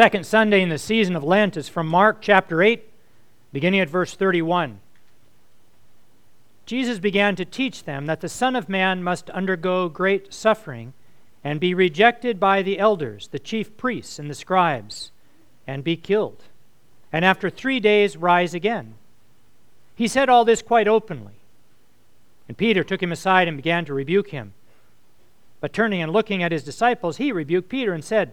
Second Sunday in the season of Lent is from Mark chapter 8, beginning at verse 31. Jesus began to teach them that the Son of Man must undergo great suffering and be rejected by the elders, the chief priests, and the scribes, and be killed, and after three days rise again. He said all this quite openly. And Peter took him aside and began to rebuke him. But turning and looking at his disciples, he rebuked Peter and said,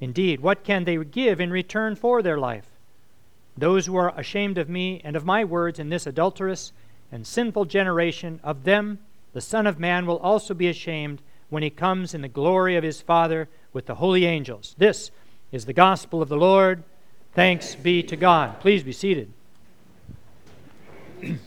Indeed, what can they give in return for their life? Those who are ashamed of me and of my words in this adulterous and sinful generation, of them the Son of Man will also be ashamed when he comes in the glory of his Father with the holy angels. This is the gospel of the Lord. Thanks be to God. Please be seated.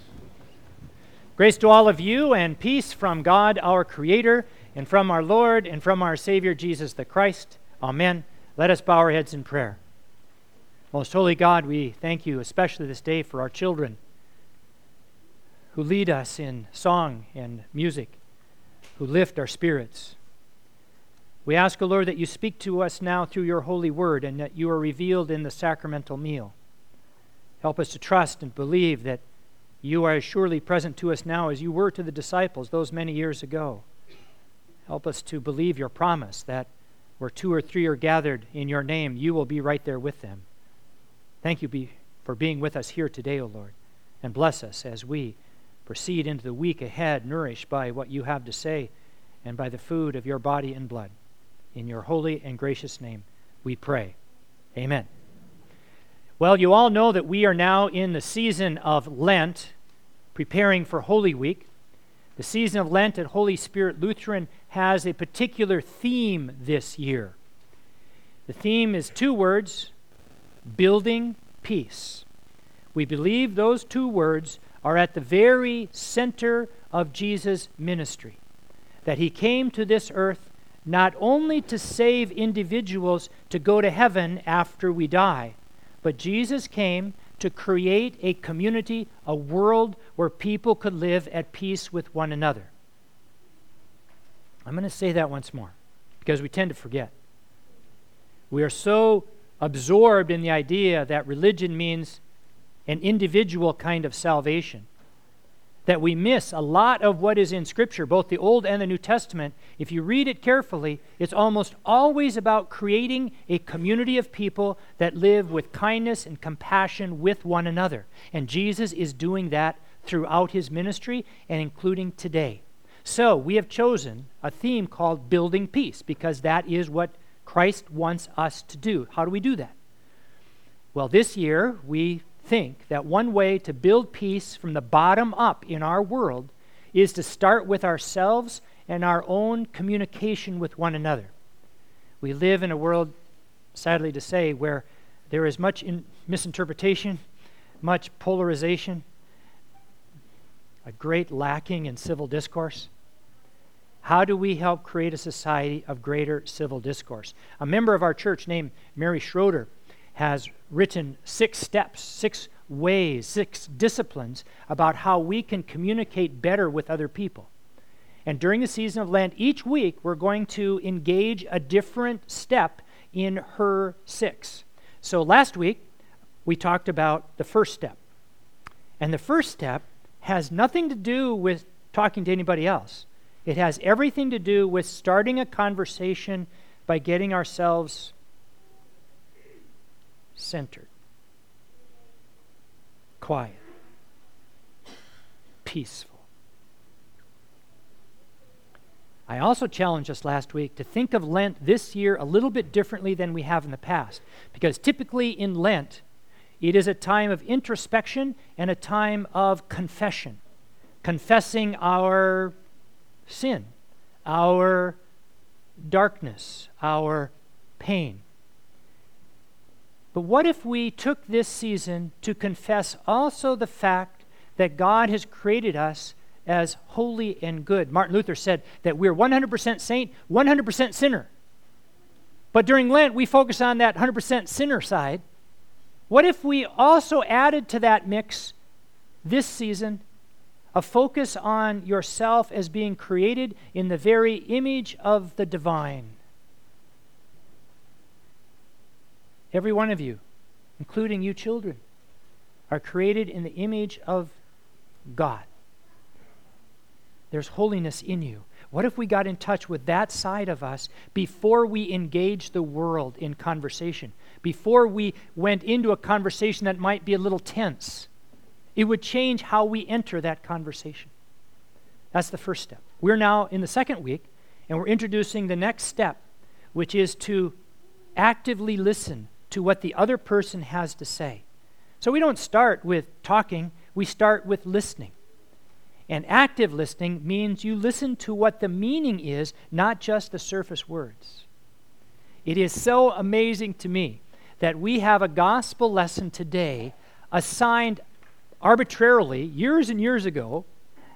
Grace to all of you and peace from God our Creator and from our Lord and from our Savior Jesus the Christ. Amen. Let us bow our heads in prayer. Most holy God, we thank you especially this day for our children who lead us in song and music, who lift our spirits. We ask, O Lord, that you speak to us now through your holy word and that you are revealed in the sacramental meal. Help us to trust and believe that you are as surely present to us now as you were to the disciples those many years ago. Help us to believe your promise that where two or three are gathered in your name, you will be right there with them. Thank you be, for being with us here today, O Lord, and bless us as we proceed into the week ahead, nourished by what you have to say and by the food of your body and blood. In your holy and gracious name, we pray. Amen. Well, you all know that we are now in the season of Lent, preparing for Holy Week. The season of Lent at Holy Spirit Lutheran has a particular theme this year. The theme is two words building peace. We believe those two words are at the very center of Jesus' ministry. That he came to this earth not only to save individuals to go to heaven after we die, but Jesus came to create a community, a world where people could live at peace with one another. I'm going to say that once more because we tend to forget. We are so absorbed in the idea that religion means an individual kind of salvation that we miss a lot of what is in Scripture, both the Old and the New Testament. If you read it carefully, it's almost always about creating a community of people that live with kindness and compassion with one another. And Jesus is doing that throughout his ministry and including today. So we have chosen a theme called Building Peace because that is what Christ wants us to do. How do we do that? Well, this year we think that one way to build peace from the bottom up in our world is to start with ourselves and our own communication with one another. We live in a world, sadly to say, where there is much misinterpretation, much polarization, a great lacking in civil discourse. How do we help create a society of greater civil discourse? A member of our church named Mary Schroeder has written six steps, six ways, six disciplines about how we can communicate better with other people. And during the season of Lent, each week we're going to engage a different step in her six. So last week we talked about the first step. And the first step has nothing to do with talking to anybody else. It has everything to do with starting a conversation by getting ourselves centered, quiet, peaceful. I also challenged us last week to think of Lent this year a little bit differently than we have in the past. Because typically in Lent, it is a time of introspection and a time of confession, confessing our sin, our darkness, our pain. But what if we took this season to confess also the fact that God has created us as holy and good? Martin Luther said that we're 100% saint, 100% sinner. But during Lent, we focus on that 100% sinner side. What if we also added to that mix this season a focus on yourself as being created in the very image of the divine? Every one of you, including you children, are created in the image of God. There's holiness in you. What if we got in touch with that side of us before we engage the world in conversation? Before we went into a conversation that might be a little tense? It would change how we enter that conversation. That's the first step. We're now in the second week, and we're introducing the next step, which is to actively listen to what the other person has to say. So we don't start with talking, we start with listening. And active listening means you listen to what the meaning is, not just the surface words. It is so amazing to me that we have a gospel lesson today assigned arbitrarily years and years ago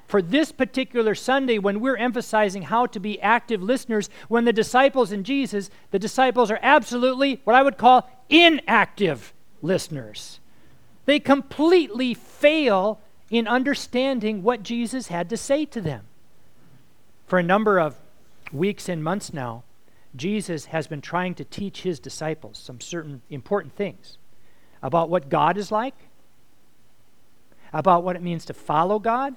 for this particular Sunday when we're emphasizing how to be active listeners when the disciples and Jesus, the disciples are absolutely what I would call inactive listeners. They completely fail in understanding what Jesus had to say to them. For a number of weeks and months now, Jesus has been trying to teach his disciples some certain important things about what God is like, about what it means to follow God,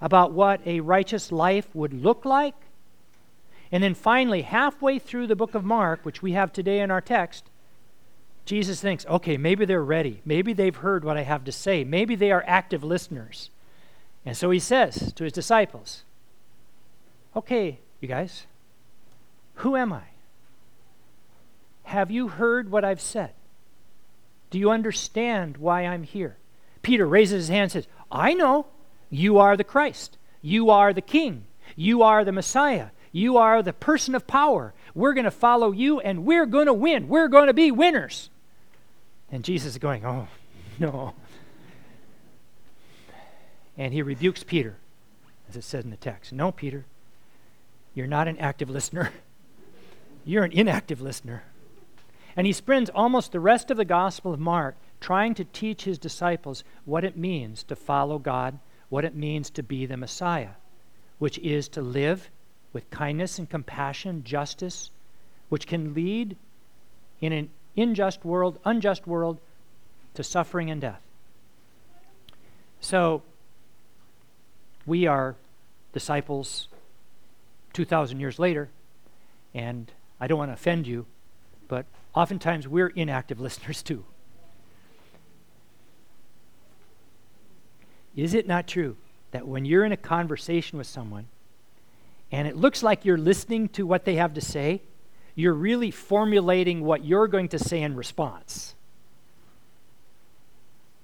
about what a righteous life would look like. And then finally, halfway through the book of Mark, which we have today in our text, Jesus thinks, okay, maybe they're ready. Maybe they've heard what I have to say. Maybe they are active listeners. And so he says to his disciples, okay, you guys, who am I? Have you heard what I've said? Do you understand why I'm here? Peter raises his hand and says, I know. You are the Christ. You are the King. You are the Messiah. You are the person of power. We're going to follow you and we're going to win. We're going to be winners. And Jesus is going, Oh, no. And he rebukes Peter, as it says in the text. No, Peter, you're not an active listener, you're an inactive listener. And he spends almost the rest of the Gospel of Mark trying to teach his disciples what it means to follow God, what it means to be the Messiah, which is to live with kindness and compassion, justice, which can lead in an unjust world, unjust world, to suffering and death. So, we are disciples 2,000 years later, and I don't want to offend you, but oftentimes we're inactive listeners too. Is it not true that when you're in a conversation with someone and it looks like you're listening to what they have to say, you're really formulating what you're going to say in response?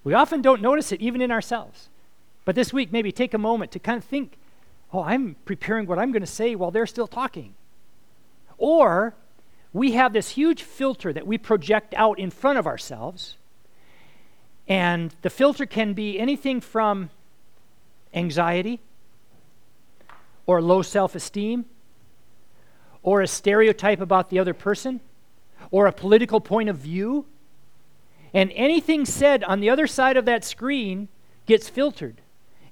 We often don't notice it even in ourselves. But this week, maybe take a moment to kind of think, oh, I'm preparing what I'm going to say while they're still talking. Or we have this huge filter that we project out in front of ourselves and the filter can be anything from anxiety or low self esteem or a stereotype about the other person or a political point of view. And anything said on the other side of that screen gets filtered.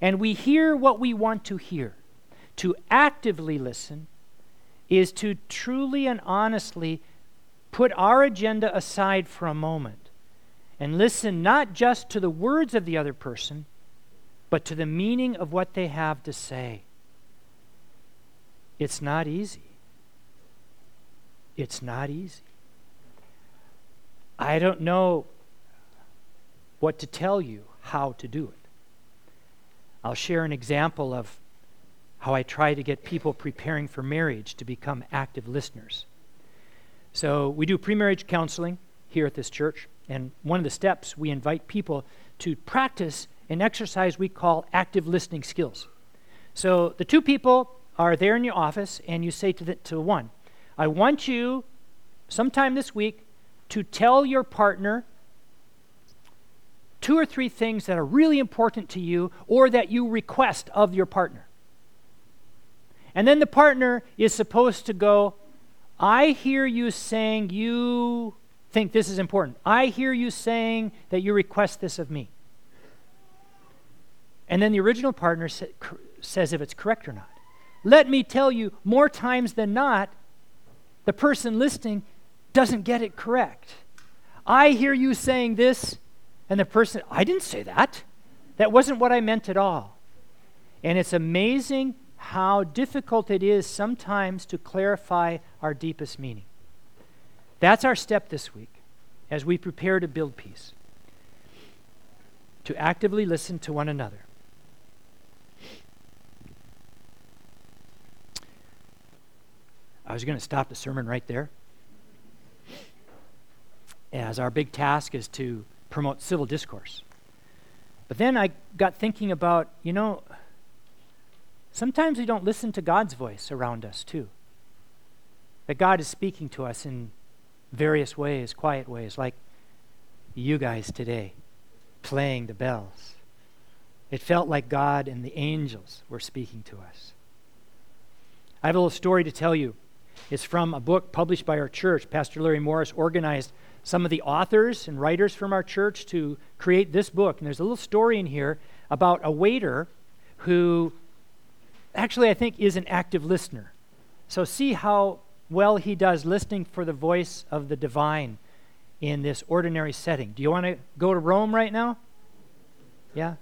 And we hear what we want to hear. To actively listen is to truly and honestly put our agenda aside for a moment and listen not just to the words of the other person, but to the meaning of what they have to say. It's not easy. It's not easy. I don't know what to tell you how to do it. I'll share an example of how I try to get people preparing for marriage to become active listeners. So, we do pre marriage counseling here at this church. And one of the steps, we invite people to practice an exercise we call active listening skills. So the two people are there in your office, and you say to, the, to one, I want you sometime this week to tell your partner two or three things that are really important to you or that you request of your partner. And then the partner is supposed to go, I hear you saying you think this is important. I hear you saying that you request this of me. And then the original partner sa- says if it's correct or not. Let me tell you, more times than not, the person listening doesn't get it correct. I hear you saying this, and the person, I didn't say that. That wasn't what I meant at all. And it's amazing how difficult it is sometimes to clarify our deepest meaning. That's our step this week as we prepare to build peace, to actively listen to one another. I was going to stop the sermon right there. As our big task is to promote civil discourse. But then I got thinking about, you know, sometimes we don't listen to God's voice around us, too. That God is speaking to us in various ways, quiet ways, like you guys today playing the bells. It felt like God and the angels were speaking to us. I have a little story to tell you. It's from a book published by our church. Pastor Larry Morris organized some of the authors and writers from our church to create this book. And there's a little story in here about a waiter who actually, I think, is an active listener. So see how well he does listening for the voice of the divine in this ordinary setting. Do you want to go to Rome right now? Yeah?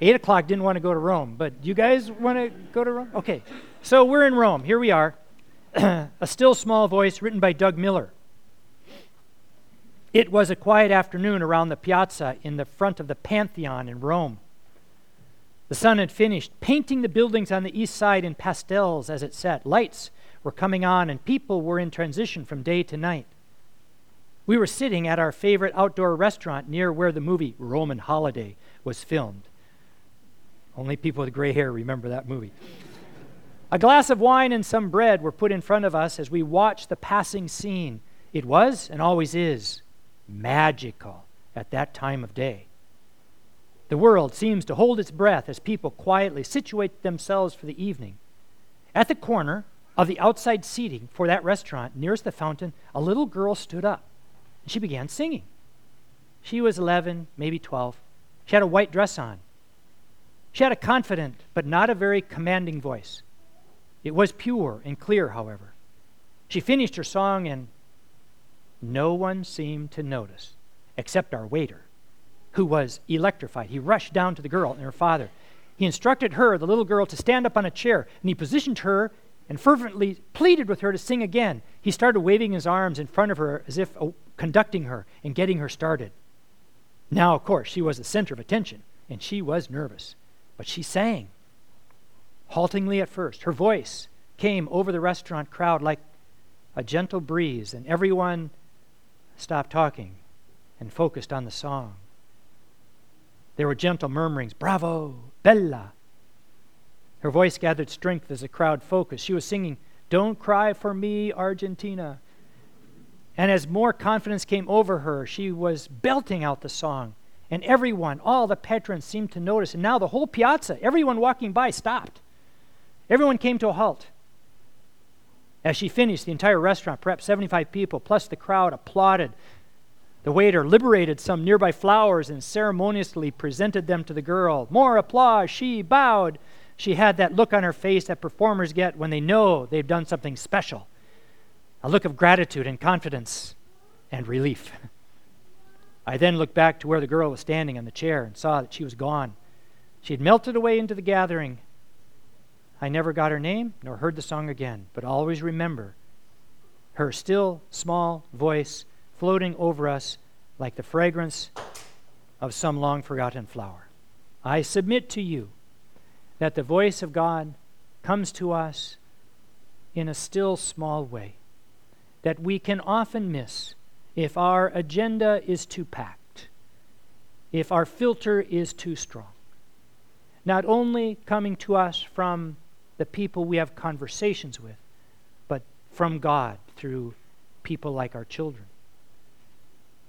Eight o'clock didn't want to go to Rome, but you guys want to go to Rome? Okay. So we're in Rome. Here we are. A still small voice written by Doug Miller. It was a quiet afternoon around the piazza in the front of the Pantheon in Rome. The sun had finished painting the buildings on the east side in pastels as it set. Lights were coming on, and people were in transition from day to night. We were sitting at our favorite outdoor restaurant near where the movie Roman Holiday was filmed. Only people with gray hair remember that movie. A glass of wine and some bread were put in front of us as we watched the passing scene. It was, and always is, magical at that time of day. The world seems to hold its breath as people quietly situate themselves for the evening. At the corner, of the outside seating for that restaurant nearest the fountain, a little girl stood up and she began singing. She was 11, maybe 12. She had a white dress on. She had a confident but not a very commanding voice. It was pure and clear, however. She finished her song and no one seemed to notice except our waiter, who was electrified. He rushed down to the girl and her father. He instructed her, the little girl, to stand up on a chair, and he positioned her and fervently pleaded with her to sing again. He started waving his arms in front of her as if uh, conducting her and getting her started. Now, of course, she was the center of attention, and she was nervous, but she sang. Haltingly at first, her voice came over the restaurant crowd like a gentle breeze, and everyone stopped talking and focused on the song. There were gentle murmurings, Bravo, Bella, her voice gathered strength as the crowd focused. She was singing, Don't Cry for Me, Argentina. And as more confidence came over her, she was belting out the song. And everyone, all the patrons seemed to notice. And now the whole piazza, everyone walking by, stopped. Everyone came to a halt. As she finished, the entire restaurant, perhaps 75 people, plus the crowd, applauded. The waiter liberated some nearby flowers and ceremoniously presented them to the girl. More applause. She bowed. She had that look on her face that performers get when they know they've done something special a look of gratitude and confidence and relief. I then looked back to where the girl was standing on the chair and saw that she was gone. She had melted away into the gathering. I never got her name nor heard the song again, but always remember her still small voice floating over us like the fragrance of some long forgotten flower. I submit to you that the voice of God comes to us in a still small way that we can often miss if our agenda is too packed, if our filter is too strong. Not only coming to us from the people we have conversations with, but from God through people like our children.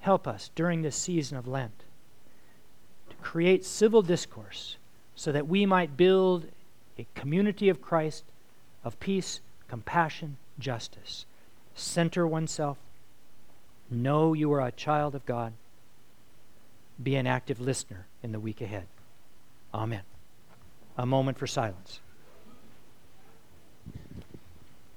help us during this season of Lent to create civil discourse so that we might build a community of Christ of peace, compassion, justice. Center oneself. Know you are a child of God. Be an active listener in the week ahead. Amen. A moment for silence.